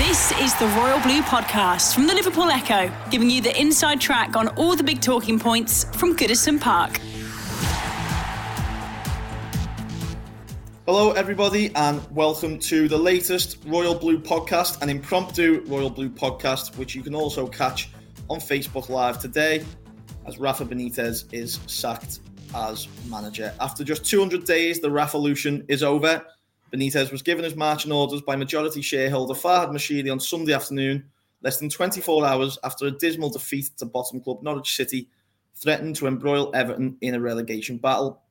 This is the Royal Blue Podcast from the Liverpool Echo, giving you the inside track on all the big talking points from Goodison Park. Hello, everybody, and welcome to the latest Royal Blue podcast, an impromptu Royal Blue podcast, which you can also catch on Facebook Live today as Rafa Benitez is sacked as manager. After just 200 days, the revolution is over. Benitez was given his marching orders by majority shareholder Farhad Moshiri on Sunday afternoon, less than 24 hours after a dismal defeat to bottom club Norwich City threatened to embroil Everton in a relegation battle.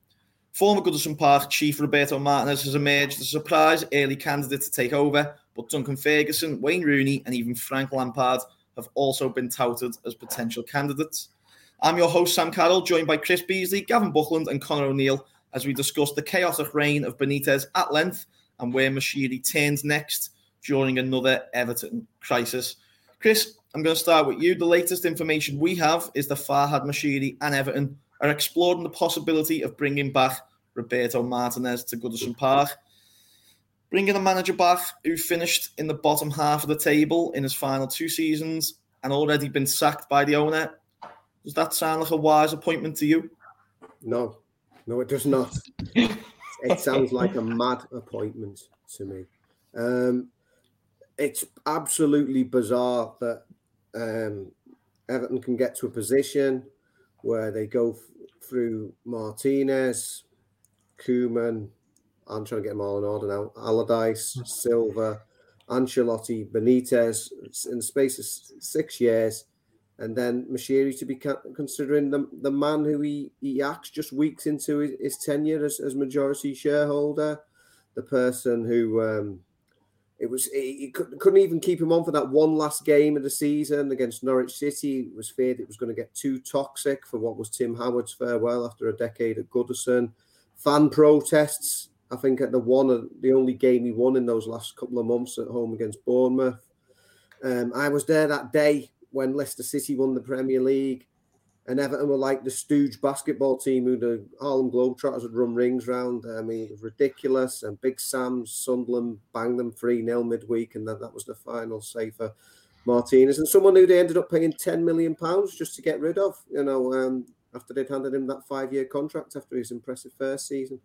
Former Goodison Park chief Roberto Martinez has emerged as a surprise early candidate to take over, but Duncan Ferguson, Wayne Rooney, and even Frank Lampard have also been touted as potential candidates. I'm your host, Sam Carroll, joined by Chris Beesley, Gavin Buckland, and Connor O'Neill as we discuss the chaotic reign of Benitez at length and where Moshiri turns next during another Everton crisis. Chris, I'm going to start with you. The latest information we have is that Farhad Moshiri and Everton are exploring the possibility of bringing back Roberto Martinez to Goodison Park. Bringing a manager back who finished in the bottom half of the table in his final two seasons and already been sacked by the owner. Does that sound like a wise appointment to you? No, no, it does not. it sounds like a mad appointment to me. Um, it's absolutely bizarre that um, Everton can get to a position where they go f- through Martinez, Koeman, I'm trying to get them all in order now, Allardyce, Silva, Ancelotti, Benitez, in the space of six years and then Moshiri to be considering the, the man who he, he acts just weeks into his, his tenure as, as majority shareholder, the person who um, it was he, couldn't even keep him on for that one last game of the season against Norwich City. It was feared it was going to get too toxic for what was Tim Howard's farewell after a decade at Goodison. Fan protests. I think at the one, the only game he won in those last couple of months at home against Bournemouth. Um, I was there that day when Leicester City won the Premier League, and Everton were like the stooge basketball team who the Harlem Globetrotters would run rings round. I mean, ridiculous. And Big Sam, Sunderland banged them 3 0 midweek, and then that was the final say for Martinez. And someone who they ended up paying £10 million just to get rid of, you know, um, after they'd handed him that five year contract after his impressive first season.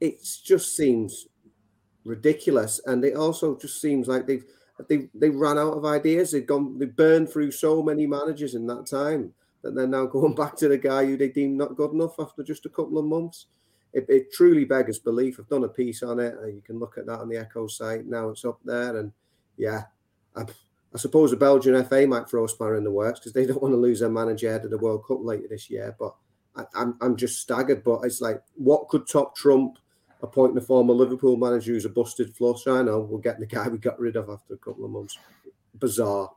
It just seems ridiculous. And it also just seems like they've they they ran out of ideas. They've gone they burned through so many managers in that time that they're now going back to the guy who they deemed not good enough after just a couple of months. It, it truly beggars belief. I've done a piece on it. You can look at that on the Echo site. Now it's up there, and yeah, I, I suppose the Belgian FA might throw a spanner in the works because they don't want to lose their manager ahead of the World Cup later this year. But I, I'm I'm just staggered. But it's like, what could top Trump? Appointing a former Liverpool manager who's a busted flush. I know we'll get the guy we got rid of after a couple of months. Bizarre.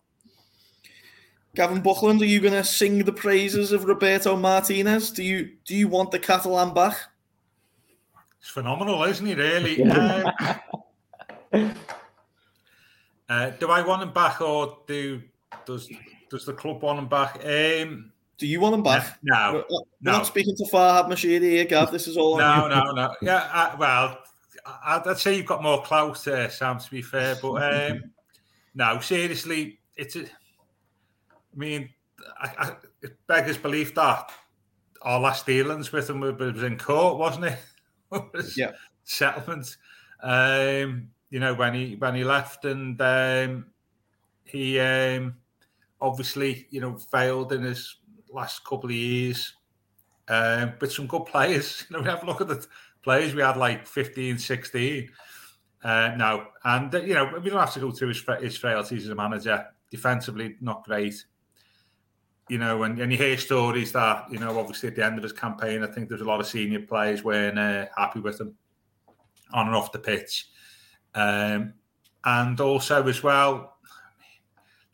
Gavin Buckland, are you going to sing the praises of Roberto Martinez? Do you do you want the Catalan back? It's phenomenal, isn't he? Really. um, uh, do I want him back, or do does does the club want him back? Um, do you want him back? No, we're, we're no. not speaking to Farhad Moshiri here, Gav. This is all. no, no, no. Yeah, I, well, I'd, I'd, say you've got more clout, uh, Sam. To be fair, but um, no, seriously, it's. A, I mean, I, I, it beggars belief that our last dealings with him was in court, wasn't it? was yeah, settlement. Um, you know when he when he left, and um, he um, obviously you know failed in his last couple of years. Um, but some good players. You know, we have a look at the players we had like 15, 16 uh, now. And, uh, you know, we don't have to go through his, his frailties as a manager. Defensively, not great. You know, and, and you hear stories that, you know, obviously at the end of his campaign, I think there's a lot of senior players weren't uh, happy with him on and off the pitch. Um, and also as well,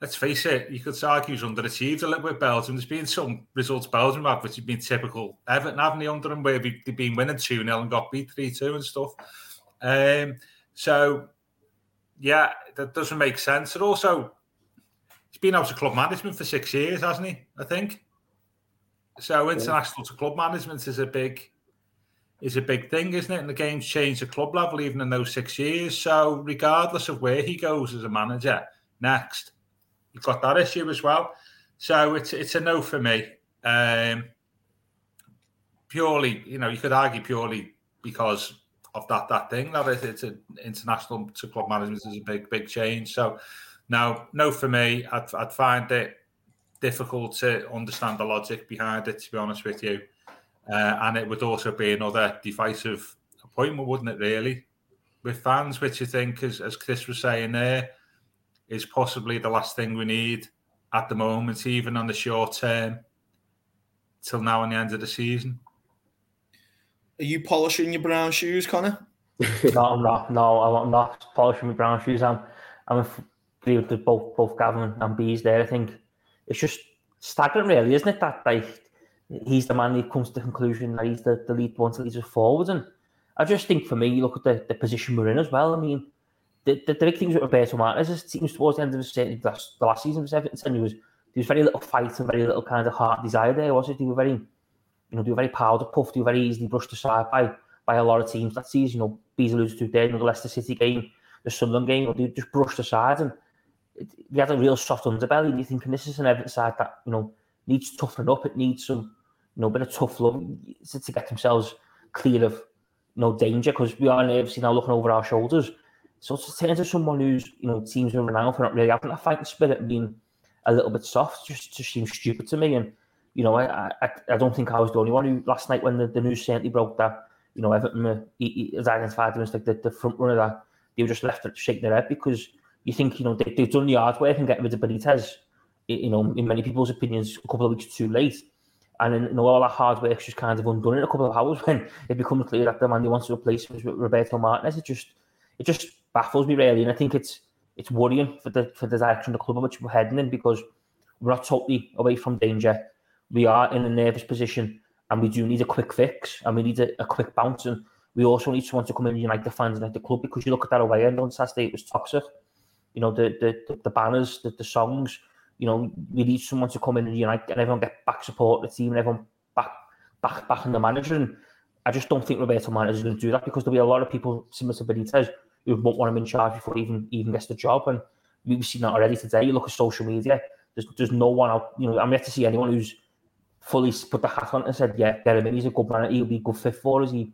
let's face it, you could argue he's underachieved a little bit with Belgium. There's been some results Belgium have which have been typical Everton, haven't they, under him, where they've been winning 2 0 and got beat 3 2 and stuff. Um, so, yeah, that doesn't make sense. And also, he's been out of club management for six years, hasn't he? I think. So, international to club management is a big is a big thing, isn't it? And the game's changed at club level even in those six years. So regardless of where he goes as a manager next, you've got that issue as well. So it's it's a no for me. Um, purely, you know, you could argue purely because of that that thing that it, it's an international to club management is a big big change. So now, no for me. I'd, I'd find it difficult to understand the logic behind it. To be honest with you. Uh, and it would also be another divisive appointment, wouldn't it, really, with fans, which I think, as, as Chris was saying there, is possibly the last thing we need at the moment, even on the short term, till now and the end of the season. Are you polishing your brown shoes, Connor? no, I'm not. No, I'm not polishing my brown shoes. I'm, I'm agree with both both Gavin and Bees there. I think it's just staggering, really, isn't it? That like he's the man who comes to the conclusion that he's the, the lead one to lead us forwards. And I just think for me, look at the, the position we're in as well. I mean, the, the, the big things with Roberto Martinez is it seems towards the end of the, the last season Everton, he was there was very little fight and very little kind of heart desire there, was it? They were very, you know, they were very powder puffed, they were very easily brushed aside by by a lot of teams that season. You know, Bees alluded to there, you the Leicester City game, the Sunderland game, you know, they just brushed aside and it, we had a real soft underbelly. And you're thinking this is an Everton side that, you know, needs toughening up, it needs some you know, bit of tough love to get themselves clear of you know danger because we are obviously now looking over our shoulders. So to turn to someone who's you know teams are renowned for not really having a fighting spirit being a little bit soft just just seems stupid to me. And you know, I I, I don't think I was the only one who last night when the, the news certainly broke that you know Everton uh, he, he, as identified as like the, the front runner that they were just left to shake their head because you think you know they, they've done the hard work and getting rid of Benitez. You know, in many people's opinions, a couple of weeks too late and then, you know, all that hard work's just kind of undone in a couple of hours when it becomes clear that the man he wants to replace Roberto Martinez. It just it just baffles me really, and I think it's it's worrying for the for the direction of the club in which we're heading in because we're not totally away from danger. We are in a nervous position, and we do need a quick fix, and we need a, a quick bounce, and we also need someone to come in and unite the fans and like the club because you look at that away end on Saturday, it was toxic. You know, the the the, banners, the, the songs, you know, we need someone to come in and unite and everyone get back support the team and everyone back back back in the manager. And I just don't think Roberto Martinez is going to do that because there'll be a lot of people similar to Benitez who won't want him in charge before he even even gets the job. And we've seen that already today. You look at social media. There's there's no one out. You know, I'm yet to see anyone who's fully put the hat on and said, "Yeah, get him in. He's a good man. He'll be good fit for us. He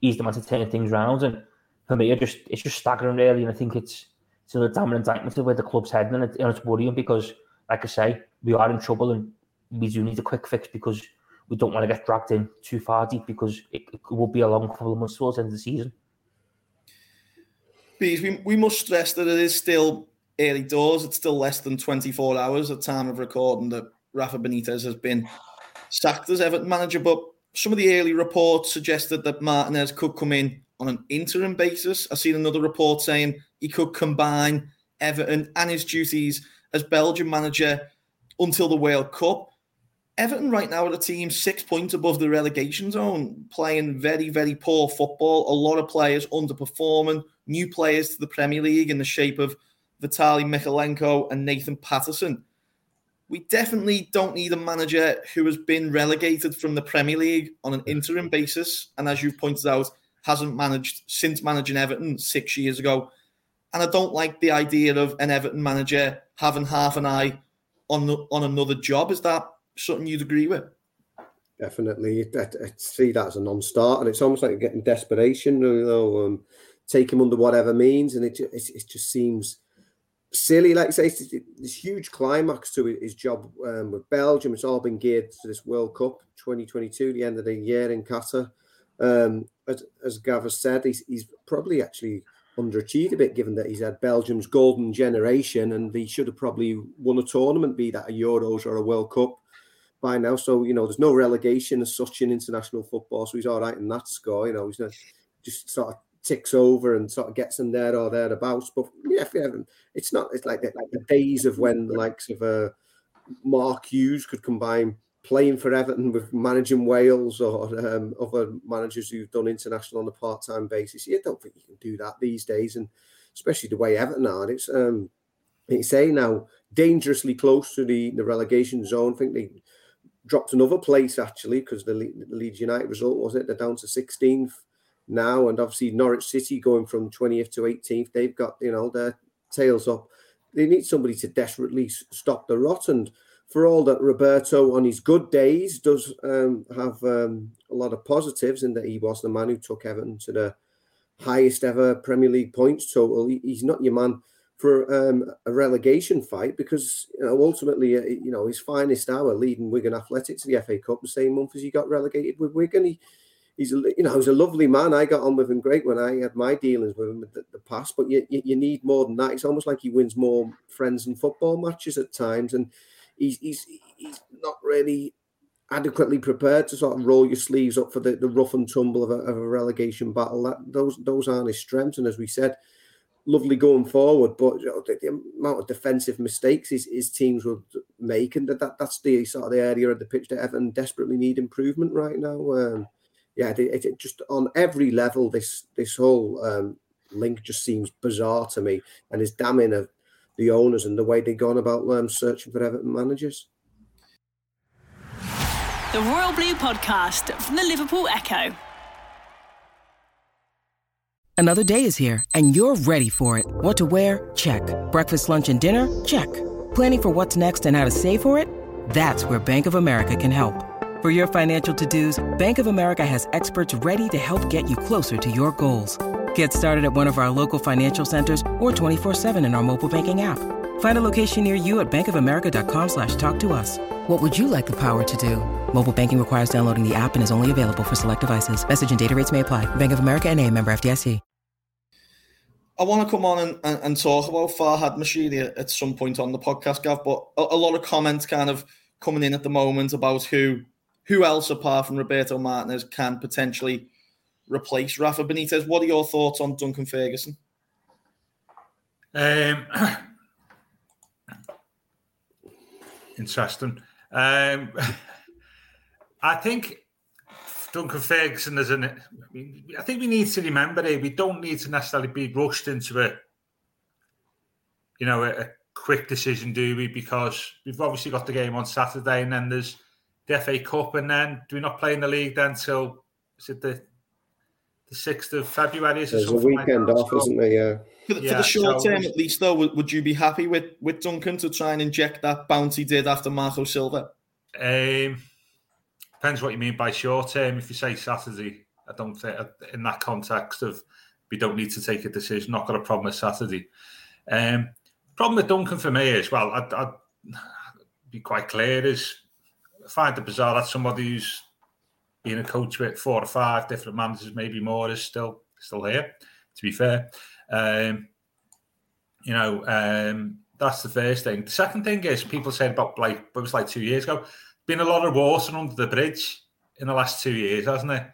he's the man to turn things around." And for me, it just it's just staggering really. And I think it's it's a damn indictment of where the club's heading, and, it, and it's worrying because like I say, we are in trouble and we do need a quick fix because we don't want to get dragged in too far deep because it, it will be a long couple of months towards the end of the season. Bees, we, we must stress that it is still early doors. It's still less than 24 hours at time of recording that Rafa Benitez has been sacked as Everton manager. But some of the early reports suggested that Martinez could come in on an interim basis. I've seen another report saying he could combine Everton and his duties as Belgian manager until the World Cup. Everton right now are a team six points above the relegation zone, playing very, very poor football. A lot of players underperforming, new players to the Premier League in the shape of Vitaly Mykolenko and Nathan Patterson. We definitely don't need a manager who has been relegated from the Premier League on an interim basis. And as you've pointed out, hasn't managed since managing Everton six years ago. And I don't like the idea of an Everton manager having half an eye on on another job. Is that something you'd agree with? Definitely, I, see that as a non-starter. It's almost like getting desperation, you know, um, take him under whatever means, and it, it, it just seems silly. Like I say, it's this huge climax to his job um, with Belgium. It's all been geared to this World Cup 2022, the end of the year in Qatar. Um, as, as Gav has said, he's, he's probably actually underachieved a bit, given that he's had Belgium's golden generation, and he should have probably won a tournament, be that a Euros or a World Cup by now. So you know, there's no relegation as such in international football, so he's all right in that score. You know, he's not just sort of ticks over and sort of gets them there or thereabouts. But yeah, it's not. It's like the, like the days of when the likes of uh, Mark Hughes could combine playing for Everton with managing Wales or um, other managers who've done international on a part-time basis. You don't think you can do that these days, and especially the way Everton are. It's um, you say now dangerously close to the, the relegation zone. I think they dropped another place actually because the, the Leeds United result was it? They're down to 16th now, and obviously Norwich City going from 20th to 18th. They've got you know their tails up. They need somebody to desperately stop the rot. And for all that Roberto on his good days does um, have um, a lot of positives in that he was the man who took Everton to the highest ever Premier League points total. He's not your man for um, a relegation fight because you know ultimately uh, you know his finest hour leading Wigan Athletic to the FA Cup the same month as he got relegated with Wigan. He, he's a, you know he's a lovely man. I got on with him great when I had my dealings with him in the, the past. But you, you, you need more than that. It's almost like he wins more friends and football matches at times, and he's he's he's not really adequately prepared to sort of roll your sleeves up for the, the rough and tumble of a, of a relegation battle. That those those aren't his strengths, and as we said lovely going forward, but you know, the, the, amount of defensive mistakes his, his teams would make, and that, that that's the sort of the area of the pitch that Everton desperately need improvement right now. Um, yeah, it, it, just on every level, this this whole um, link just seems bizarre to me, and is damning of the owners and the way they've gone about um, searching for Everton managers. The Royal Blue Podcast from the Liverpool Echo. Another day is here, and you're ready for it. What to wear? Check. Breakfast, lunch, and dinner? Check. Planning for what's next and how to save for it? That's where Bank of America can help. For your financial to-dos, Bank of America has experts ready to help get you closer to your goals. Get started at one of our local financial centers or 24-7 in our mobile banking app. Find a location near you at bankofamerica.com slash talk to us. What would you like the power to do? Mobile banking requires downloading the app and is only available for select devices. Message and data rates may apply. Bank of America and a member FDIC. I want to come on and, and, and talk about Farhad Moshiri at some point on the podcast, Gav, but a, a lot of comments kind of coming in at the moment about who who else apart from Roberto Martinez can potentially replace Rafa Benitez. What are your thoughts on Duncan Ferguson? Um, interesting. Um, I think Duncan Ferguson is an. I, mean, I think we need to remember it. We don't need to necessarily be rushed into a, you know, a, a quick decision, do we? Because we've obviously got the game on Saturday, and then there's the FA Cup, and then do we not play in the league then till is it the the sixth of February? Is There's a weekend like off, so, isn't there? Yeah. For the, yeah, for the short so, term, at least, though, would, would you be happy with with Duncan to try and inject that bounty did after Marco Silva? Um, depends what you mean by short term. If you say Saturday, I don't think in that context of we don't need to take a decision. Not got a problem with Saturday. Um, problem with Duncan for me is well, I'd, I'd be quite clear is I find it bizarre that somebody who's been a coach with four or five different managers, maybe more, is still still here. To be fair, um, you know, um, that's the first thing. The second thing is people said about like it was like two years ago. Been a lot of water under the bridge in the last two years, hasn't it?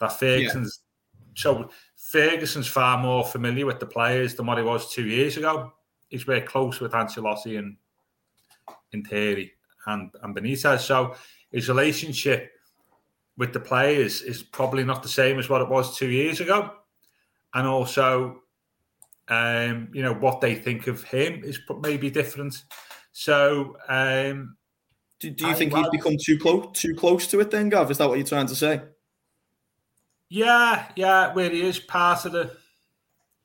That Ferguson's yeah. so Ferguson's far more familiar with the players than what he was two years ago. He's very close with Ancelotti and in theory and, and Benitez. So his relationship with the players is probably not the same as what it was two years ago. And also, um, you know, what they think of him is maybe different. So, um, do, do you I, think well, he's become too close too close to it then, Gav? Is that what you're trying to say? Yeah, yeah, where he is part of the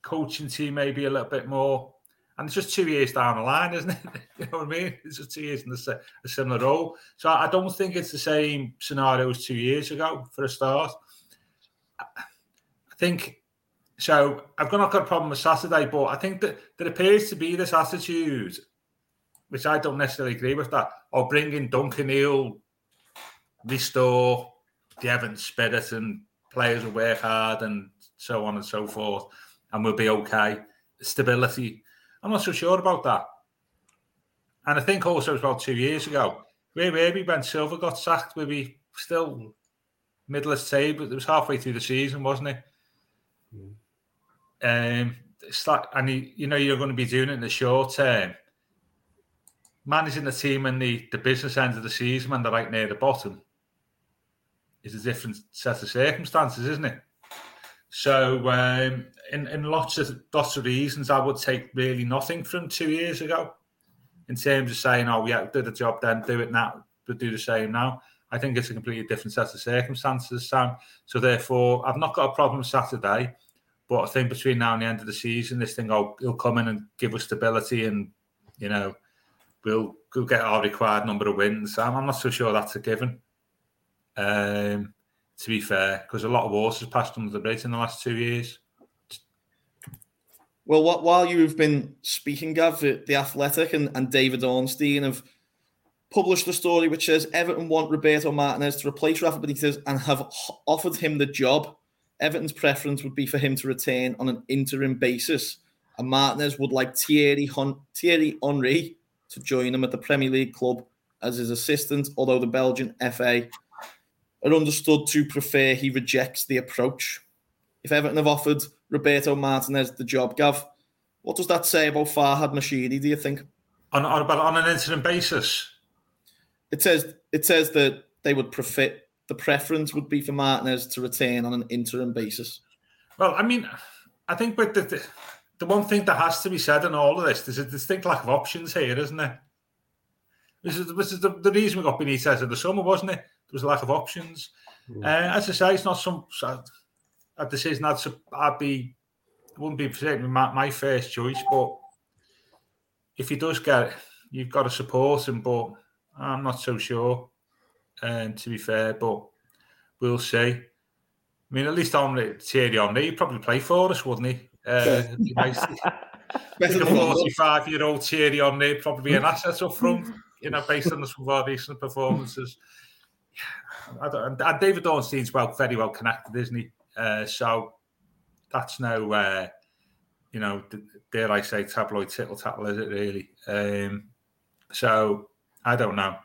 coaching team, maybe a little bit more and it's just two years down the line, isn't it? you know what I mean? It's just two years in a, a similar role. So I don't think it's the same scenario as two years ago for a start. I think so. I've got a problem with Saturday, but I think that there appears to be this attitude, which I don't necessarily agree with. That or bringing Duncan, he'll restore the Evans spirit, and players will work hard, and so on and so forth, and we'll be okay. Stability I'm not so sure about that. And I think also about two years ago, where maybe when Silva got sacked, maybe still middle of the table. It was halfway through the season, wasn't it? Mm. Um, it's like, and you, you know you're going to be doing it in the short term. Managing the team in the, the business end of the season when they're right near the bottom is a different set of circumstances, isn't it? So, um, in, in lots of lots of reasons, I would take really nothing from two years ago in terms of saying, "Oh, yeah, did the job then, do it now, but do the same now." I think it's a completely different set of circumstances, Sam. So therefore, I've not got a problem Saturday, but I think between now and the end of the season, this thing will he'll come in and give us stability, and you know, we'll we'll get our required number of wins. I'm, I'm not so sure that's a given. Um, to be fair, because a lot of water has passed under the bridge in the last two years. Well, what, while you've been speaking, Gav, the, Athletic and, and David Ornstein have published a story which says Everton want Roberto Martinez to replace Rafa Benitez and have offered him the job. Everton's preference would be for him to retain on an interim basis. And Martinez would like Thierry, Hon- Thierry Henry to join him at the Premier League club as his assistant, although the Belgian FA are understood to prefer he rejects the approach. If Everton have offered Roberto Martinez the job, Gav, what does that say about Farhad Moshiri, do you think? On, on, on an interim basis? It says it says that they would prefer the preference would be for Martinez to retain on an interim basis. Well, I mean, I think with the, the, the one thing that has to be said in all of this, there's a distinct lack of options here, isn't there? This is, this is the, the reason we got Benitez in the summer, wasn't it? There was a lack of options. Mm. Uh, as I say, it's not some a decision I'd, I'd be wouldn't be certainly my, my first choice, but if he does get it, you've got to support him. But I'm not so sure, um, to be fair, but we'll see. I mean, at least on Thierry Henry, he'd probably play for us, wouldn't he? Uh, nice. a 45 year old Thierry Henry probably be an asset up front, you know, based on the some of our recent performances. and, and David Ornstein's well, very well connected, isn't he? Uh, so that's no, uh, you know, dare I say, tabloid tittle tattle, is it really? Um, so I don't know.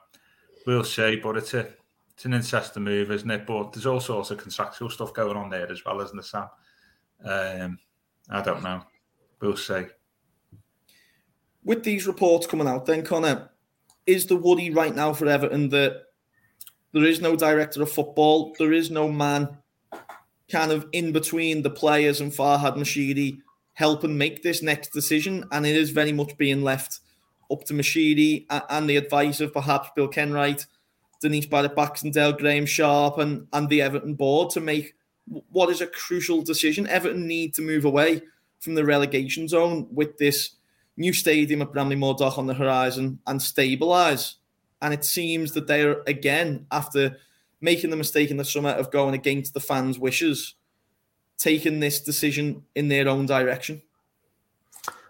We'll see, but it's a it's an interesting move, isn't it? But there's all sorts of contractual stuff going on there as well, isn't there, Sam? Um, I don't know. We'll see. With these reports coming out, then Connor, is the worry right now for Everton that there is no director of football, there is no man kind of in between the players and Farhad Moshiri helping make this next decision, and it is very much being left up to Moshiri and the advice of perhaps Bill Kenwright, Denise Barrett Baxendale, Graeme Sharp, and, and the Everton board to make what is a crucial decision. Everton need to move away from the relegation zone with this new stadium at Bramley-Moore Dock on the horizon and stabilise. And it seems that they are again after making the mistake in the summer of going against the fans' wishes, taking this decision in their own direction?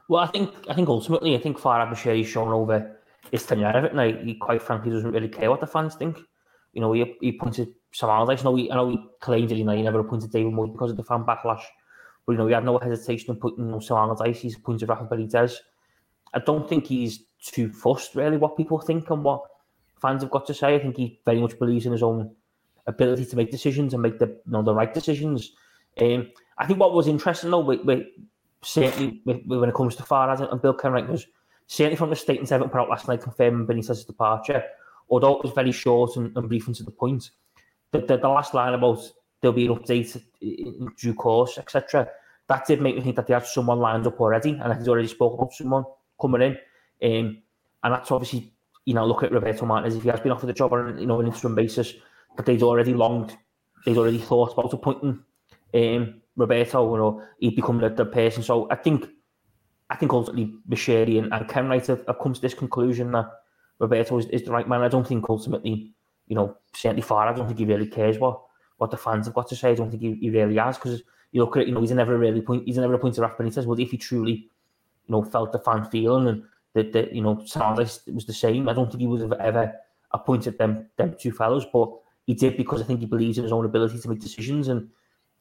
Well, I think I think ultimately, I think Farhad has shown over his tenure of it now. He quite frankly doesn't really care what the fans think. You know, he, he pointed some Allardyce. I know he, I know he claimed that he, he never appointed David Moyes because of the fan backlash. But, you know, he had no hesitation in putting you know, Sam Allardyce. He's appointed Rafa Benitez. I don't think he's too fussed, really, what people think and what fans have got to say. I think he very much believes in his own ability to make decisions and make the you know the right decisions. Um, I think what was interesting though, with, with certainly with, when it comes to Farhad and Bill Kenwright was certainly from the statements Everton put out last night confirming Benitez's departure, although it was very short and, and brief and to the point. The, the, the, last line about there'll be an update in due course, etc. That did make me think that they had someone lined up already, and that he's already spoken about someone coming in. Um, and that's obviously, you know, look at Roberto Martinez if he has been offered the job on you know an interim basis but they'd already longed, they'd already thought about appointing um, Roberto, you know, he'd become the, the person. So I think, I think ultimately Moshiri and, and Kenwright have, have come to this conclusion that Roberto is, is the right man. I don't think ultimately, you know, certainly far, I don't think he really cares what, what the fans have got to say. I don't think he, he really has because you look at it, you know, he's never really point, he's never appointed Rafa Benitez. Well, if he truly, you know, felt the fan feeling and that, that you know, Sanders was the same, I don't think he would have ever appointed them them two fellows. But he did because I think he believes in his own ability to make decisions. And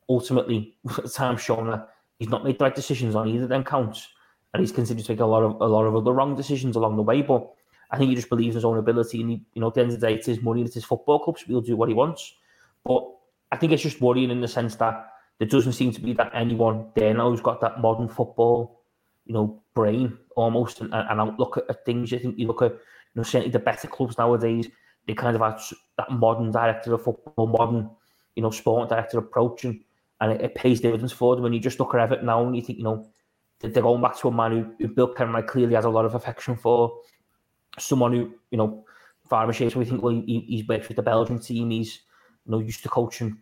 ultimately, time shown that he's not made the right decisions on either of them counts. And he's considered to make a lot of a lot of other wrong decisions along the way. But I think he just believes in his own ability. And he, you know, at the end of the day, it's his money, it's his football club, so he'll do what he wants. But I think it's just worrying in the sense that there doesn't seem to be that anyone there now who's got that modern football, you know, brain almost and, and outlook at, at things. I think you look at, you know, certainly the better clubs nowadays, they kind of have that modern director of football, modern, you know, sport director approach, and, and it, it pays dividends for them. When you just look at Everton now and you think, you know, they're going back to a man who, who Bill Kenwright clearly has a lot of affection for, someone who, you know, Farmer Shapes, we think, well, he, he's worked with the Belgian team, he's, you know, used to coaching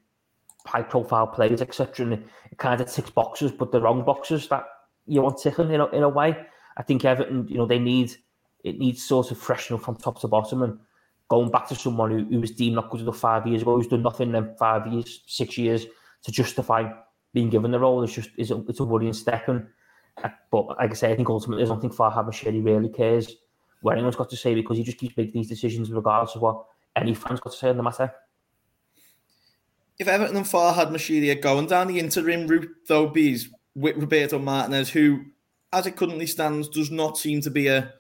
high profile players, etc. And it, it, kind of ticks boxes, but the wrong boxes that you want ticking in a, in a way. I think Everton, you know, they need it needs sort of freshening from top to bottom and going back to someone who, who was deemed not good enough five years ago, who's done nothing in five years, six years to justify being given the role. It's just it's a, it's a worrying step. And uh, but like I say, I think ultimately there's nothing Farhad Moshiri really cares what anyone's got to say because he just keeps making these decisions regardless of what any fans got to say on the matter. If Everton and Farhad Moshiri are going down the interim route, though, bees with Roberto Martinez, who, as it currently stands, does not seem to be a,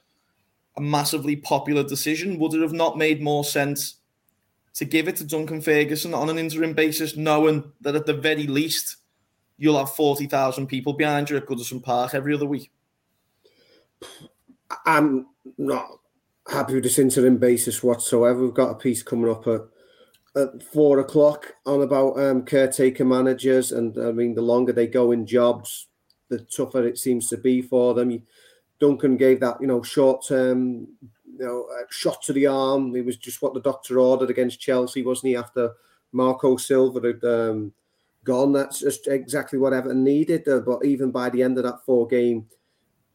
a massively popular decision, would it have not made more sense to give it to Duncan Ferguson on an interim basis, knowing that at the very least you'll have 40,000 people behind you at Goodison Park every other week? I'm not happy with this interim basis whatsoever. We've got a piece coming up at, at four o'clock on about um, caretaker managers, and I mean, the longer they go in jobs, the tougher it seems to be for them. Duncan gave that, you know, short term, you know, shot to the arm. It was just what the doctor ordered against Chelsea, wasn't he? After Marco Silva had um, gone, that's just exactly what Everton needed. Uh, but even by the end of that four game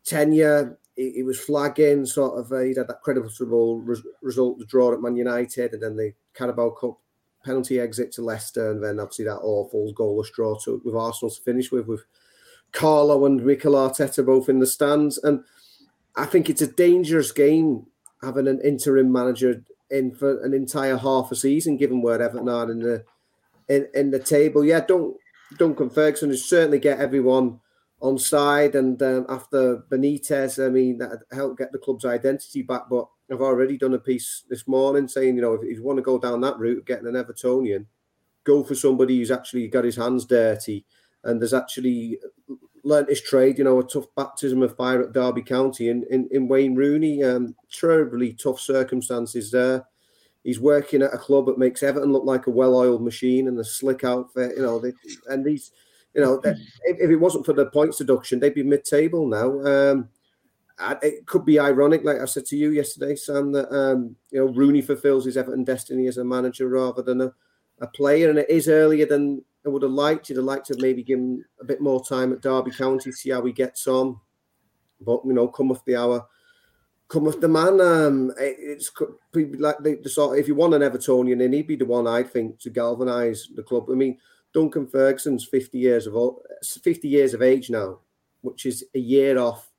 tenure, he was flagging sort of. Uh, he had that credible res- result, the draw at Man United, and then the Carabao Cup penalty exit to Leicester, and then obviously that awful goalless draw to with Arsenal to finish with with Carlo and Mikel Arteta both in the stands. And I think it's a dangerous game having an interim manager in for an entire half a season, given where Everton are in the in, in the table. Yeah, don't Duncan Ferguson is certainly get everyone on side. And um, after Benitez, I mean, that helped get the club's identity back. But I've already done a piece this morning saying, you know, if, if you want to go down that route getting an Evertonian, go for somebody who's actually got his hands dirty and there's actually learnt his trade, you know, a tough baptism of fire at Derby County in, in, in Wayne Rooney. Um, terribly tough circumstances there. He's working at a club that makes Everton look like a well-oiled machine and a slick outfit, you know. They, and these you know, if, if, it wasn't for the points deduction, they'd be mid-table now. Um, it could be ironic, like I said to you yesterday, Sam, that um, you know Rooney fulfills his Everton destiny as a manager rather than a, a player, and it is earlier than I would have liked. You'd have liked to maybe give him a bit more time at Derby County, see how he gets on. But you know, come with the hour, come with the man. Um, it's like the, the sort. Of, if you want an Evertonian, then he'd be the one I think to galvanise the club. I mean, Duncan Ferguson's 50 years of 50 years of age now, which is a year off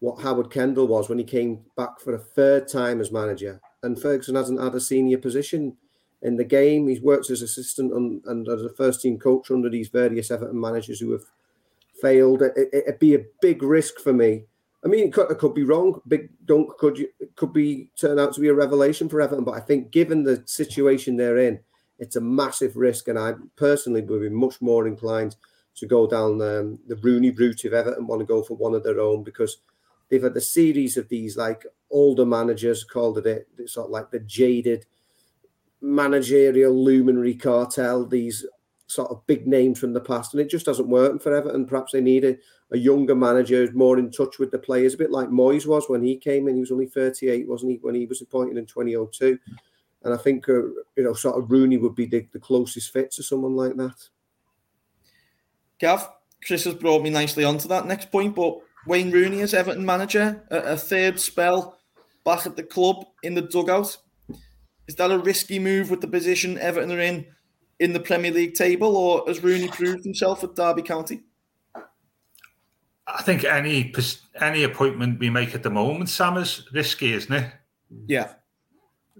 what Howard Kendall was when he came back for a third time as manager. And Ferguson hasn't had a senior position in the game. He's worked as assistant and, and as a first team coach under these various Everton managers who have failed. It, would be a big risk for me. I mean, it could, it could be wrong. Big Dunk could could be turn out to be a revelation for Everton, but I think given the situation they're in, it's a massive risk, and I personally would be much more inclined to go down um, the Rooney route if Everton want to go for one of their own because they've had a series of these like older managers called it, it sort of like the jaded managerial luminary cartel. These sort of big names from the past, and it just doesn't work for Everton. Perhaps they need a, a younger manager who's more in touch with the players, a bit like Moyes was when he came in. He was only 38, wasn't he, when he was appointed in 2002? And I think, uh, you know, sort of Rooney would be the, the closest fit to someone like that. Gav, Chris has brought me nicely onto that next point, but Wayne Rooney as Everton manager, a, a third spell back at the club in the dugout. Is that a risky move with the position Everton are in in the Premier League table, or has Rooney proved himself at Derby County? I think any any appointment we make at the moment, Sam, is risky, isn't it? Yeah.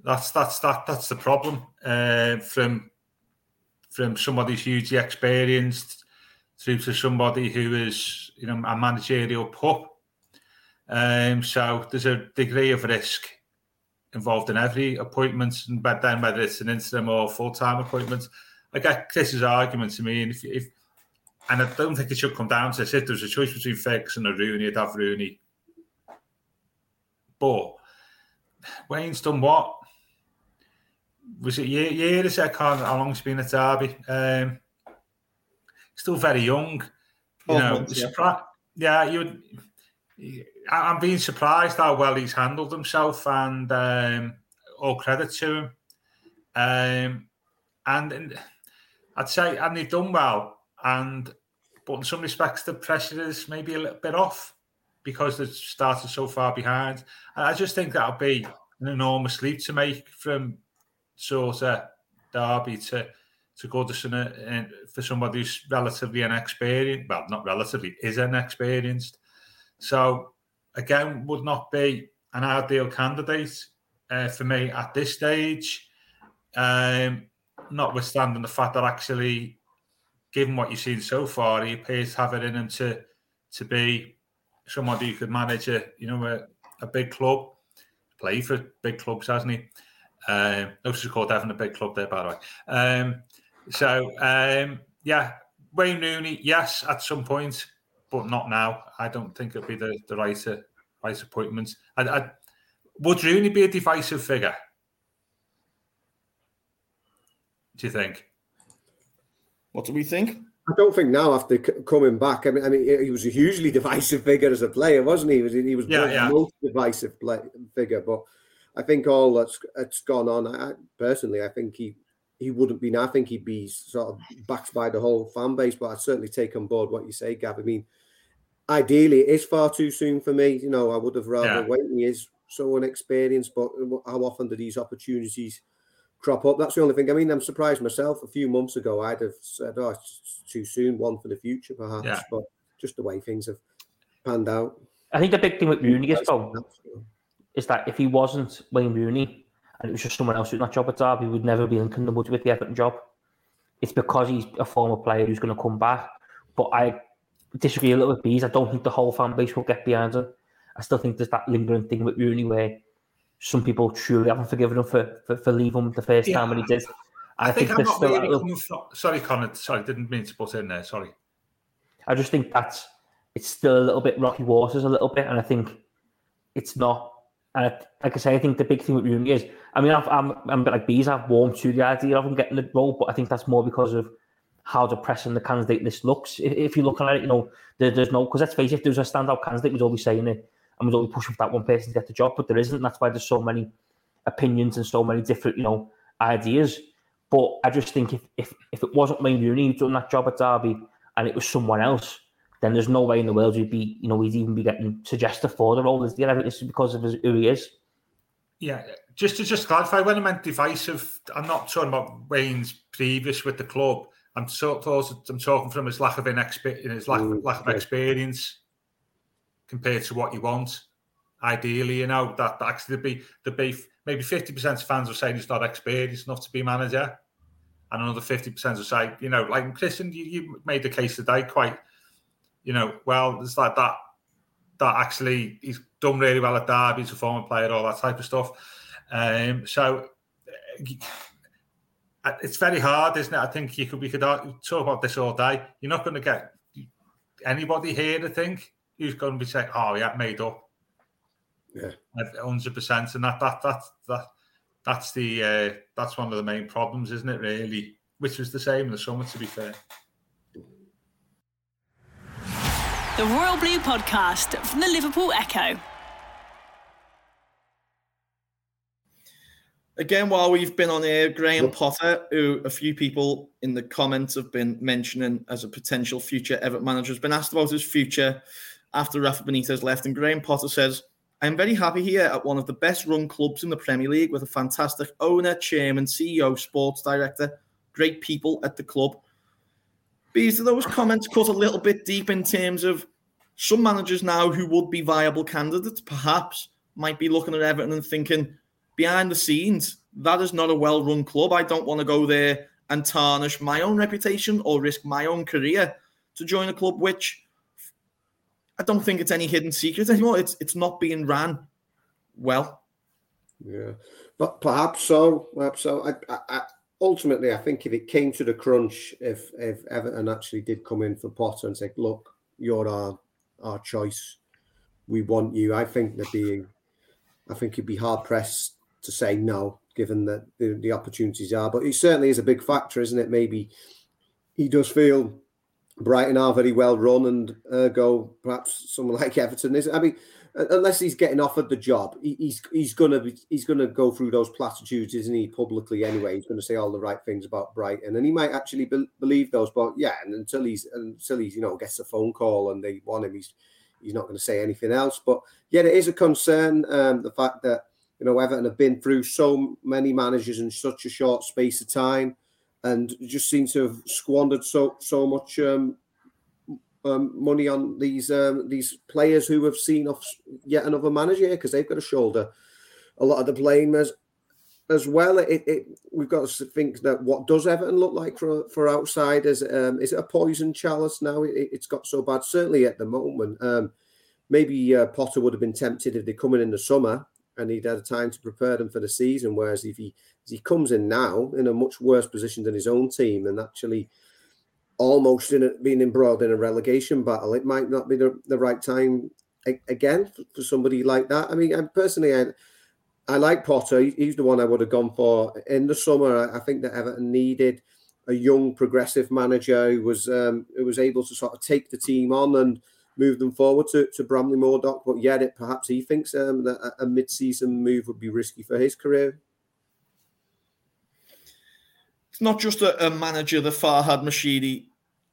That's that's that that's the problem. Uh, from from somebody who's hugely experienced through to somebody who is you know a managerial pup. Um, so there's a degree of risk involved in every appointment, and but then whether it's an interim or full time appointment. I get Chris's argument to me, and if, if and I don't think it should come down to this. If there's a choice between Ferguson or Rooney, I'd have Rooney. But Wayne's done what? Was it year, year is it? How long he's been at Derby? Um, still very young. You know, months, yeah. Yeah, you. I'm being surprised how well he's handled himself, and um, all credit to him. Um, and, and I'd say, and he's done well. And but in some respects, the pressure is maybe a little bit off because they've started so far behind. And I just think that'll be an enormous leap to make from sort of Derby to to Goodison and for somebody who's relatively inexperienced. Well, not relatively, is inexperienced. So again, would not be an ideal candidate uh, for me at this stage. Um, notwithstanding the fact that actually, given what you've seen so far, he appears to have it in him to to be somebody who could manage a you know a, a big club, play for big clubs, hasn't he? Um, notice called having a big club there, by the way. Um, so um, yeah, Wayne Rooney, yes, at some point, but not now. I don't think it'll be the the right uh, right appointment. I, I, would Rooney be a divisive figure? Do you think? What do we think? I don't think now after coming back. I mean, I mean, he was a hugely divisive figure as a player, wasn't he? He was he was yeah, yeah. most divisive play, figure. But I think all that's that's gone on. I, personally, I think he he wouldn't be. Now. I think he'd be sort of backed by the whole fan base. But I'd certainly take on board what you say, Gav. I mean, ideally, it is far too soon for me. You know, I would have rather yeah. waited. He is so inexperienced, but uh, how often do these opportunities? crop up. That's the only thing. I mean, I'm surprised myself. A few months ago, I'd have said, "Oh, it's too soon. One for the future, perhaps." Yeah. But just the way things have panned out. I think the big thing with Rooney is though is that if he wasn't Wayne Rooney and it was just someone else doing that job at Derby, he would never be linking the woods with the Everton job. It's because he's a former player who's going to come back. But I disagree a little with Bees. I don't think the whole fan base will get behind him. I still think there's that lingering thing with Rooney where some people truly haven't forgiven him for, for, for leaving the first yeah. time when he did. I, I think, think there's still really from, sorry, Connor. Sorry, didn't mean to put in there. Sorry. I just think that's it's still a little bit rocky waters, a little bit, and I think it's not. And I, like I say, I think the big thing with Rooney is, I mean, i am I'm, I'm a bit like bees. I've warmed to the idea of him getting the role, but I think that's more because of how depressing the candidate list looks. If, if you're looking at it, you know, there, there's no because let's face it, if there's a standout candidate, we'd always saying it and was be pushing for that one person to get the job, but there isn't. That's why there's so many opinions and so many different, you know, ideas. But I just think if if, if it wasn't Wayne Rooney doing that job at Derby and it was someone else, then there's no way in the world you'd be, you know, he'd even be getting suggested for the role. Is there? It's because of his, who he is. Yeah, just to just clarify, when I meant divisive, I'm not talking about Wayne's previous with the club. I'm of, I'm talking from his lack of inexperience, his lack, mm, lack of experience compared to what you want. Ideally, you know, that, that actually be the be maybe 50% of fans are saying he's not experienced enough to be manager. And another 50% are saying, you know, like Christian, you, you made the case today quite, you know, well, it's like that that actually he's done really well at Derby, he's a former player, all that type of stuff. Um, so uh, it's very hard, isn't it? I think you could we could talk about this all day. You're not going to get anybody here, I think, who's going to be saying, "Oh, yeah, made up." Yeah, hundred percent, and that that that that that's the uh, that's one of the main problems, isn't it? Really, which was the same in the summer, to be fair. The Royal Blue Podcast from the Liverpool Echo. Again, while we've been on here, Graham Potter, who a few people in the comments have been mentioning as a potential future Everton manager, has been asked about his future after Rafa Benitez left. And Graham Potter says, I'm very happy here at one of the best run clubs in the Premier League with a fantastic owner, chairman, CEO, sports director, great people at the club. These are those comments cut a little bit deep in terms of some managers now who would be viable candidates, perhaps might be looking at Everton and thinking, behind the scenes, that is not a well run club. I don't want to go there and tarnish my own reputation or risk my own career to join a club which I don't think it's any hidden secret anymore. It's it's not being ran well. Yeah, but perhaps so. Perhaps so. I, I ultimately, I think if it came to the crunch, if if Everton actually did come in for Potter and say, "Look, you're our our choice, we want you," I think there'd be, I think he'd be hard pressed to say no, given that the, the opportunities are. But it certainly is a big factor, isn't it? Maybe he does feel Brighton are very well run, and ergo perhaps someone like Everton is. I mean, unless he's getting offered the job, he's he's gonna be, he's gonna go through those platitudes, isn't he? Publicly anyway, he's gonna say all the right things about Brighton, and he might actually be, believe those. But yeah, and until he's until he's you know gets a phone call and they want him, he's he's not going to say anything else. But yeah, it is a concern um, the fact that you know Everton have been through so many managers in such a short space of time, and just seem to have squandered so so much um, um, money on these um, these players who have seen off yet another manager because they've got to shoulder a lot of the blame as as well. It, it, we've got to think that what does Everton look like for for outsiders? Um, is it a poison chalice now? It, has got so bad. Certainly at the moment, um, maybe uh, Potter would have been tempted if they come in in the summer and he'd had a time to prepare them for the season. Whereas if he if he comes in now in a much worse position than his own team and actually almost in a, being embroiled in a relegation battle, it might not be the, the right time again for somebody like that. I mean, I personally, I, I like Potter. He's the one I would have gone for in the summer. I think that Everton needed a young, progressive manager who was um, who was able to sort of take the team on and move them forward to, to Bramley-Moore Dock. But yet, it perhaps he thinks um, that a mid-season move would be risky for his career. It's not just a, a manager the Farhad Moshiri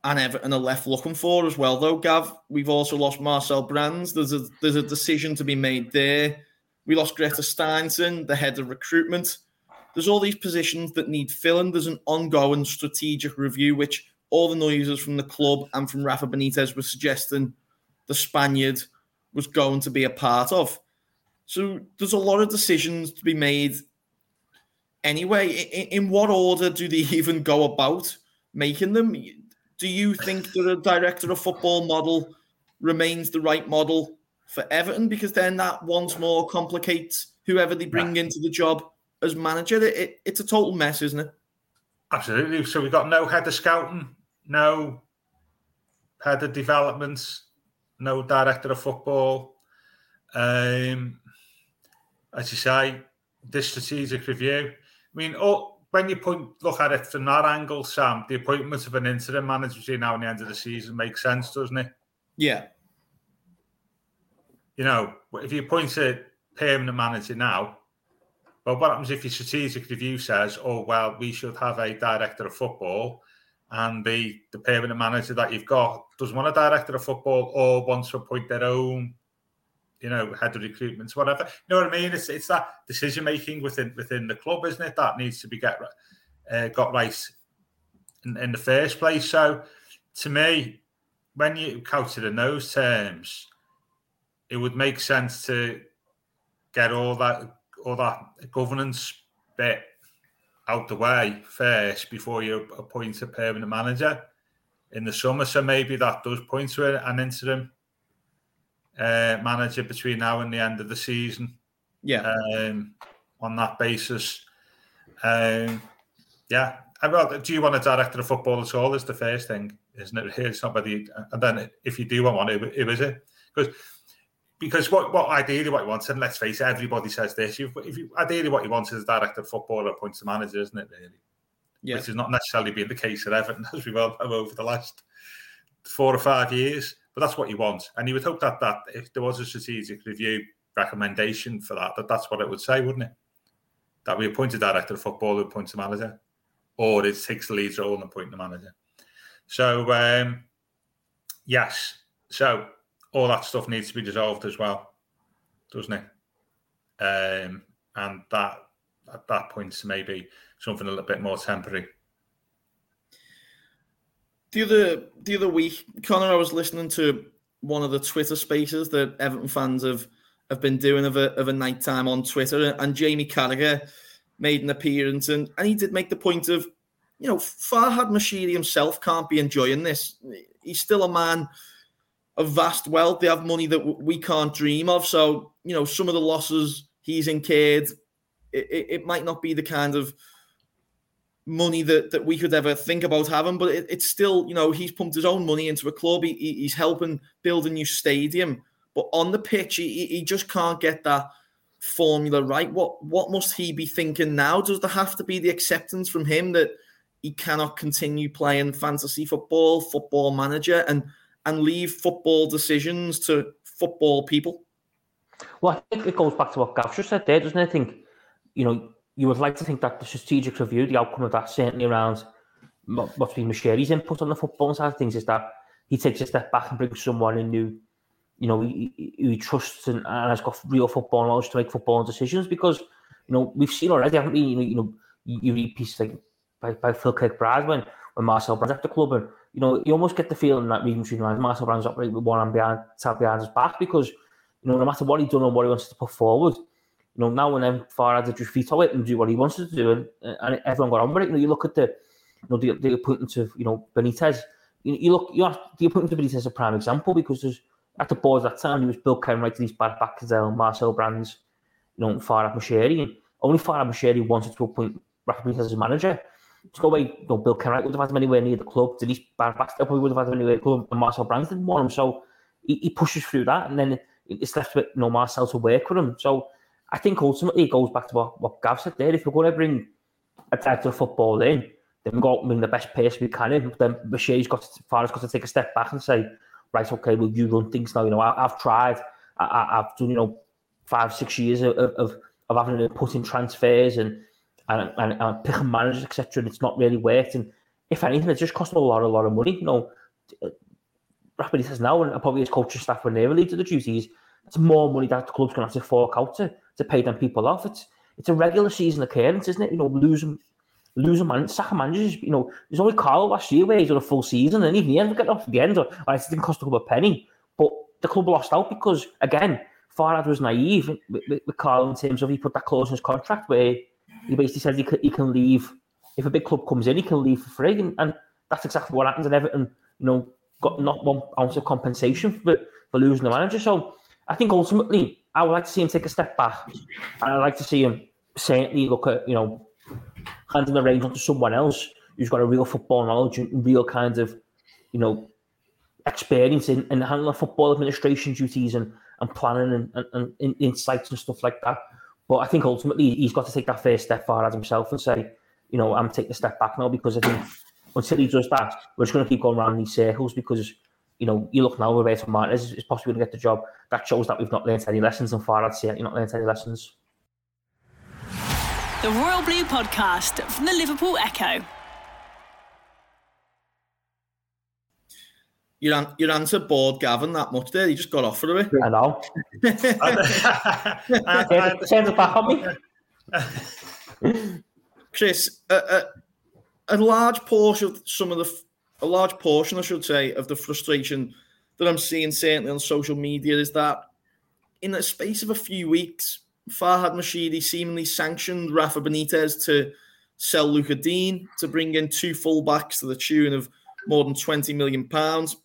and Everton are left looking for as well, though. Gav, we've also lost Marcel Brands. There's a there's a decision to be made there. We lost Grétar Steinsson, the head of recruitment. There's all these positions that need filling. There's an ongoing strategic review, which all the noises from the club and from Rafa Benitez were suggesting the Spaniard was going to be a part of. So there's a lot of decisions to be made. Anyway, in, in what order do they even go about making them? Do you think that a director of football model remains the right model for Everton? Because then that once more complicates whoever they bring yeah. into the job as manager. It, it, it's a total mess, isn't it? Absolutely. So we've got no head of scouting, no head of developments, no director of football. Um, as you say, this strategic review. I mean, oh, when you point look at it from that angle, Sam, the appointment of an interim manager between now and the end of the season makes sense, doesn't it? Yeah. You know, if you appoint a permanent manager now, well, what happens if your strategic review says, "Oh, well, we should have a director of football," and the the permanent manager that you've got doesn't want a director of football or wants to appoint their own you know, head of recruitment, whatever. You know what I mean? It's it's that decision making within within the club, isn't it? That needs to be get uh, got right in, in the first place. So, to me, when you couch it in those terms, it would make sense to get all that all that governance bit out the way first before you appoint a permanent manager in the summer. So maybe that does point to an interim uh, manager between now and the end of the season. Yeah. Um, on that basis, um, yeah. Well, do you want a director of football at all? Is the first thing, isn't it? It's not whether you, and then if you do want one, who, who is it? Because because what, what ideally what you want, and let's face it, everybody says this. You've, if you ideally what you want is a director of football or appoints the manager, isn't it? Really, yeah. Which is not necessarily been the case at Everton as we well have over the last four or five years. But that's what you want, and you would hope that that if there was a strategic review recommendation for that, that that's what it would say, wouldn't it? That we appoint a director of football who appoints a manager, or it takes the lead role and appoint the manager. So um, yes, so all that stuff needs to be dissolved as well, doesn't it? Um, and that at that point maybe something a little bit more temporary the other the other week, Connor, I was listening to one of the Twitter spaces that Everton fans have have been doing of a of a night time on Twitter, and Jamie Carragher made an appearance, and, and he did make the point of, you know, Farhad Moshiri himself can't be enjoying this. He's still a man of vast wealth. They have money that we can't dream of. So, you know, some of the losses he's incurred, it, it, it might not be the kind of money that, that we could ever think about having. But it, it's still, you know, he's pumped his own money into a club. He, he's helping build a new stadium. But on the pitch, he, he just can't get that formula right. What what must he be thinking now? Does there have to be the acceptance from him that he cannot continue playing fantasy football, football manager, and and leave football decisions to football people? Well, I think it goes back to what Gav just said there, doesn't it? I think, you know, you would like to think that the strategic review, the outcome of that, certainly around what's been Moshiri's input on the football side of things, is that he takes a step back and brings someone in who, you know, he, he trusts and, and, has got real football knowledge to make football decisions. Because, you know, we've seen already, haven't we? You know, you, know, you read pieces like by, by Phil Kirkbride when, when Marcel Brands at the club, and, you know, you almost get the feeling that reading between lines, Marcel Brands operating with one hand behind, behind his back because, you know, no matter what he's done or what he wants to put forward, you know, now when then Farhad had just veto it and do what he wanted to do, and, uh, and everyone got on with it. You know, you look at the, you know, the, the appointment of, you know, Benitez. You, you look, you have the appointment of Benitez is a prime example because there's at the board at that time, he was Bill Kenwright, these bad back Backazell, Marcel Brands, you know, Farhad Moshiri, and only Farhad Moshiri wanted to appoint Rafa Benitez as manager. There's no way, you know, Bill Kenwright would have had him anywhere near the club. Denise Baxter probably would have had him anywhere near the club, and Marcel Brands didn't want him. So he, he pushes through that, and then it's left with you know Marcel to work with him. So I think ultimately it goes back to what, what Gav said there. If we're going to bring a type of football in, then we've got to bring the best pace we can in. Then Moshiri's got to, got to take a step back and say, right, okay, well, you run things now. You know, I, have tried, I, have done, you know, five, six years of, of, of having put in transfers and, and, and, and picking managers, etc. And it's not really worked. And if anything, it just cost a lot, a lot of money. You know, uh, Rapid says now, and probably his coaching staff when they relieved of the duties, it's more money that the club's going to have to fork out to to pay them people off. It's it's a regular season occurrence, isn't it? You know, losing losing man, sacking managers. You know, there's only Carlo last year where he's done a full season, and even he ended up getting off at the end. Or, it didn't cost a club a penny, but the club lost out because again, Farhad was naive with, with, with Carlo in terms of he put that clause in his contract where he basically says he can, he can leave if a big club comes in, he can leave for free, and, and that's exactly what happens. And Everton, you know, got not one ounce of compensation for, for losing the manager. So I think ultimately I would like to see him take a step back. And I'd like to see him certainly look at, you know, handing the reins on to someone else who's got a real football knowledge and real kind of, you know, experience in, in handling football administration duties and, and planning and, and, and insights and stuff like that. But I think ultimately he's got to take that first step forward himself and say, you know, I'm taking a step back now because I think until he does that, we're just going to keep going around these circles because you know, you look now, Roberto Martinez is possibly going to get the job. That shows that we've not learned any lessons, and you're not learned any lessons. The Royal Blue Podcast from the Liverpool Echo. Your, your answer bored Gavin that much there. He just got off for it. I know. Turn it back on me. Chris, a, a, a large portion of some of the a large portion, I should say, of the frustration that I'm seeing certainly on social media is that in the space of a few weeks, Farhad Moshiri seemingly sanctioned Rafa Benitez to sell Lucas Digne to bring in two fullbacks to the tune of more than 20 million pounds.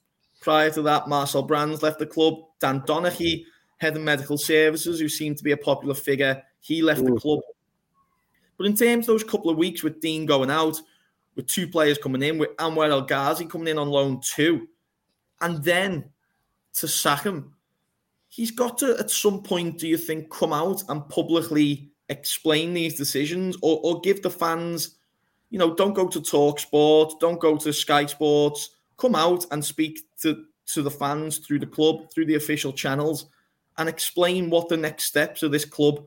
Prior to that, Marcel Brands left the club. Dan Donachie, head of medical services, who seemed to be a popular figure, he left Ooh. the club. But in terms of those couple of weeks with Digne going out, with two players coming in, with Anwar El Ghazi coming in on loan too, and then to sack him. He's got to, at some point, do you think, come out and publicly explain these decisions or, or give the fans, you know, don't go to Talk Sport, don't go to Sky Sports, come out and speak to, to the fans through the club, through the official channels, and explain what the next steps of this club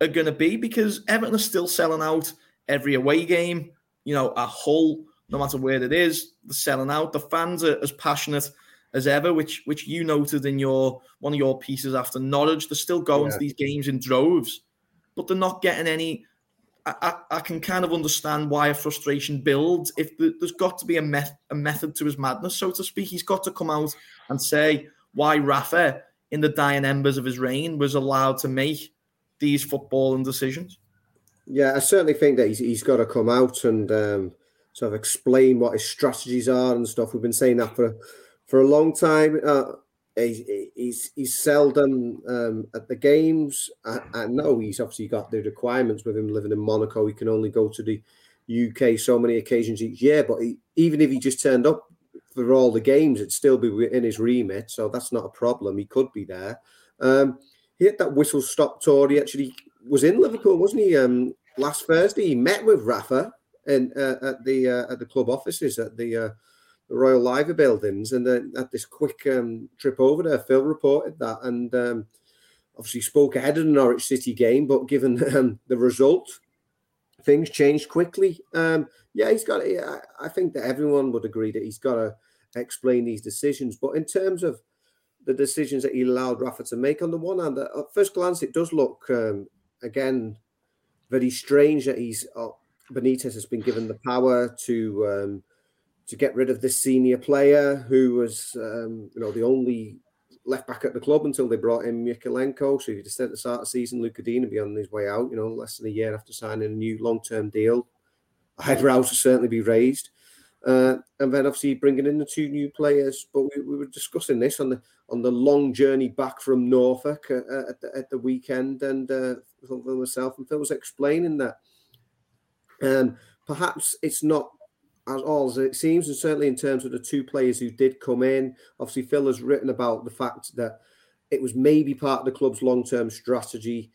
are going to be because Everton are still selling out every away game you know, a whole, no matter where it is, the selling out. The fans are as passionate as ever, which which you noted in your one of your pieces after Norwich. They're still going yeah. to these games in droves, but they're not getting any. I, I, can kind of understand why a frustration builds. If the, there's got to be a, a method to his madness, so to speak, he's got to come out and say why Rafa, in the dying embers of his reign, was allowed to make these footballing decisions. Yeah, I certainly think that he's, he's got to come out and um, sort of explain what his strategies are and stuff. We've been saying that for for a long time. Uh, he's, he's seldom um, at the games. I, I, know he's obviously got the requirements with him living in Monaco. He can only go to the UK so many occasions each year. But he, even if he just turned up for all the games, it'd still be in his remit. So that's not a problem. He could be there. Um, he had that whistle stop tour. He actually was in Liverpool, wasn't he? Um, last Thursday, he met with Rafa in, uh, at the uh, at the club offices at the, uh, Royal Liver buildings, and then at this quick um, trip over there, Phil reported that, and um, obviously spoke ahead of the Norwich City game. But given um, the result, things changed quickly. Um, yeah, he's got. I think that everyone would agree that he's got to explain these decisions. But in terms of the decisions that he allowed Rafa to make, on the one hand, at first glance, it does look um, again very strange that he's uh, Benitez has been given the power to um, to get rid of this senior player who was um, you know the only left back at the club until they brought in Mykolenko. So he just at the start of the season, Lucas Digne would be on his way out, you know, less than a year after signing a new long term deal. Eyebrows will certainly be raised. Uh, and then obviously bringing in the two new players. But we, we, were discussing this on the on the long journey back from Norfolk uh, uh at, the, at the weekend, and uh, myself and Phil was explaining that um, perhaps it's not as all as it seems, and certainly in terms of the two players who did come in. Obviously, Phil has written about the fact that it was maybe part of the club's long term strategy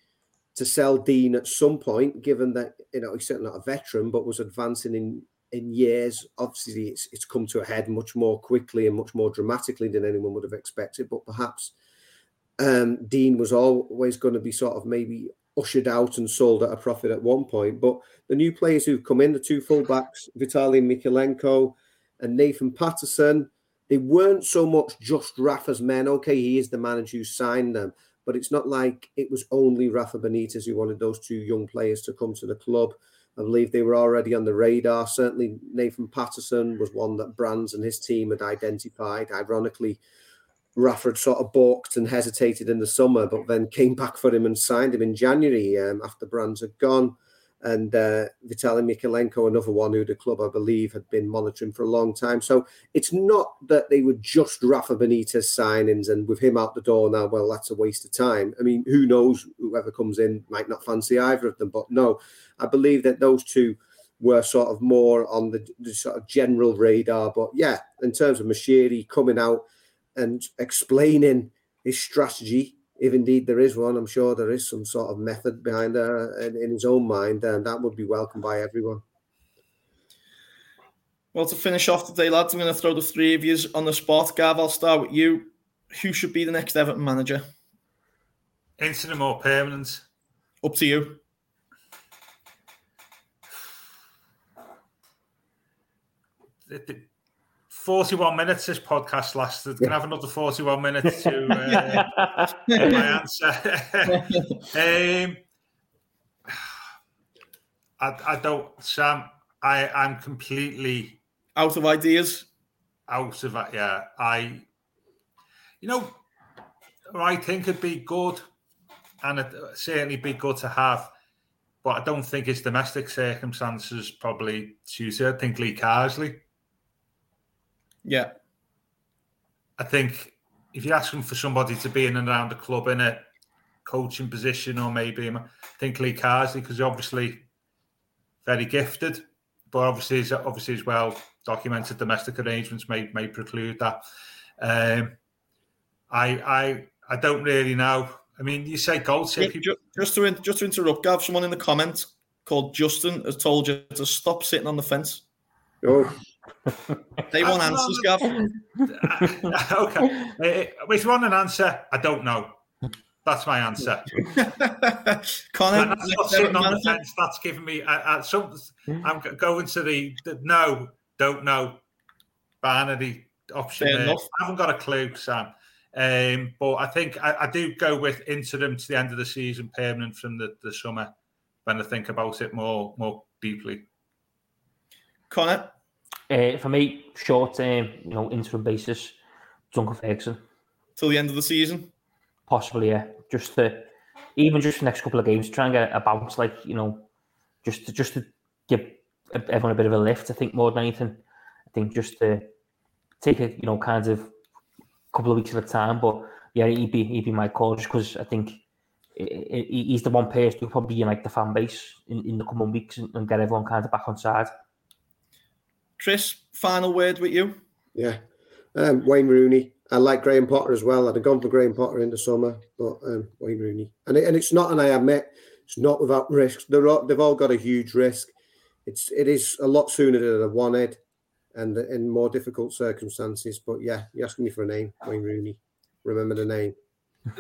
to sell Digne at some point, given that you know he's certainly not a veteran, but was advancing in in years. Obviously, it's it's come to a head much more quickly and much more dramatically than anyone would have expected. But perhaps um, Digne was always going to be sort of maybe ushered out and sold at a profit at one point. But the new players who've come in, the two fullbacks, Vitaly Mykolenko and Nathan Patterson, they weren't so much just Rafa's men. Okay, he is the manager who signed them, but it's not like it was only Rafa Benitez who wanted those two young players to come to the club. I believe they were already on the radar. Certainly, Nathan Patterson was one that Brands and his team had identified. Ironically, Rafa had sort of balked and hesitated in the summer, but then came back for him and signed him in January um, after Brands had gone and uh, Vitaly Mykolenko, another one who the club, I believe, had been monitoring for a long time. So it's not that they were just Rafa Benitez signings and with him out the door now, well, that's a waste of time. I mean, who knows? Whoever comes in might not fancy either of them. But no, I believe that those two were sort of more on the, the sort of general radar. But yeah, in terms of Moshiri coming out and explaining his strategy if indeed there is one, I'm sure there is some sort of method behind there in, in his own mind, and that would be welcomed by everyone. Well, to finish off today, lads, I'm going to throw the three of you on the spot. Gav, I'll start with you. Who should be the next Everton manager? Interim or permanent? Up to you. 41 minutes this podcast lasted. Can I have another 41 minutes to uh, my answer? um, I, I don't, Sam, I, I'm completely out of ideas. Out of it, yeah. I, you know, I think it'd be good and it certainly be good to have, but I don't think his domestic circumstances probably suit it. I think Lee Carsley yeah. I think if you're asking for somebody to be in and around the club in a coaching position, or maybe I think Lee Carsley, because he's obviously very gifted, but obviously is obviously as well documented domestic arrangements may may preclude that. Um, I I I don't really know. I mean, you say goals. Just, people... just to just to interrupt, Gav, someone in the comments called Justin has told you to stop sitting on the fence. Oh. They want answers, Gav. okay. If you want an answer, I don't know. That's my answer. Connor, that's not sitting on the fence. That's giving me uh, uh, some. I'm going to the, the no, don't know, binary option. I haven't got a clue, Sam. Um, but I think I, I, do go with interim to the end of the season, permanent from the, the summer. When I think about it more more deeply. Connor. Uh, for me, short term, you know, interim basis, Duncan Ferguson. Till the end of the season? Possibly, yeah. Just to, even just the next couple of games, try and get a bounce, like, you know, just to, just to give everyone a bit of a lift, I think, more than anything. I think just to take a, you know, kind of couple of weeks at a time. But yeah, he'd be, he'd be my call just because I think he's the one person who probably unite the fan base in, in the coming weeks and, and get everyone kind of back on side. Chris, final word with you. Yeah, um, Wayne Rooney. I like Graham Potter as well. I'd have gone for Graham Potter in the summer, but um, Wayne Rooney. And it, and it's not, and I admit, it's not without risk. They're all, they've all got a huge risk. It's it is a lot sooner than I wanted, and in more difficult circumstances. But yeah, you're asking me for a name, Wayne Rooney. Remember the name.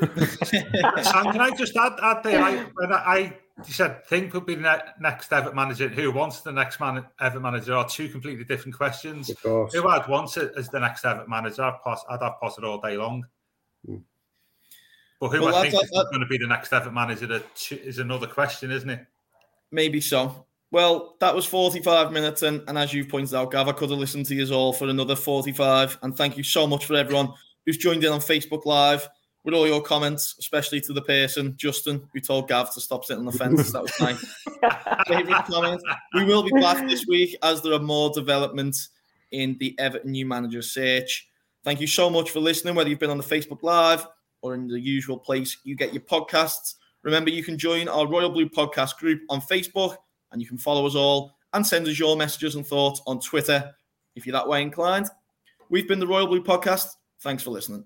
Sam, can I just add, add there? I, when I, I said think will be the next Everton manager. Who wants the next man, Everton manager? Are two completely different questions. Who I'd want it as the next Everton manager? I'd, pass, I'd have Potter all day long. Hmm. But who well, I think is going to be the next Everton manager is another question, isn't it? Maybe so. Well, that was 45 minutes, and, and as you've pointed out, Gav, I could have listened to you all for another 45. And thank you so much for everyone who's joined in on Facebook Live with all your comments, especially to the person, Justin, who told Gav to stop sitting on the fence. that was my favourite comment. We will be back this week as there are more developments in the Everton new manager search. Thank you so much for listening, whether you've been on the Facebook Live or in the usual place you get your podcasts. Remember, you can join our Royal Blue podcast group on Facebook and you can follow us all and send us your messages and thoughts on Twitter if you're that way inclined. We've been the Royal Blue podcast. Thanks for listening.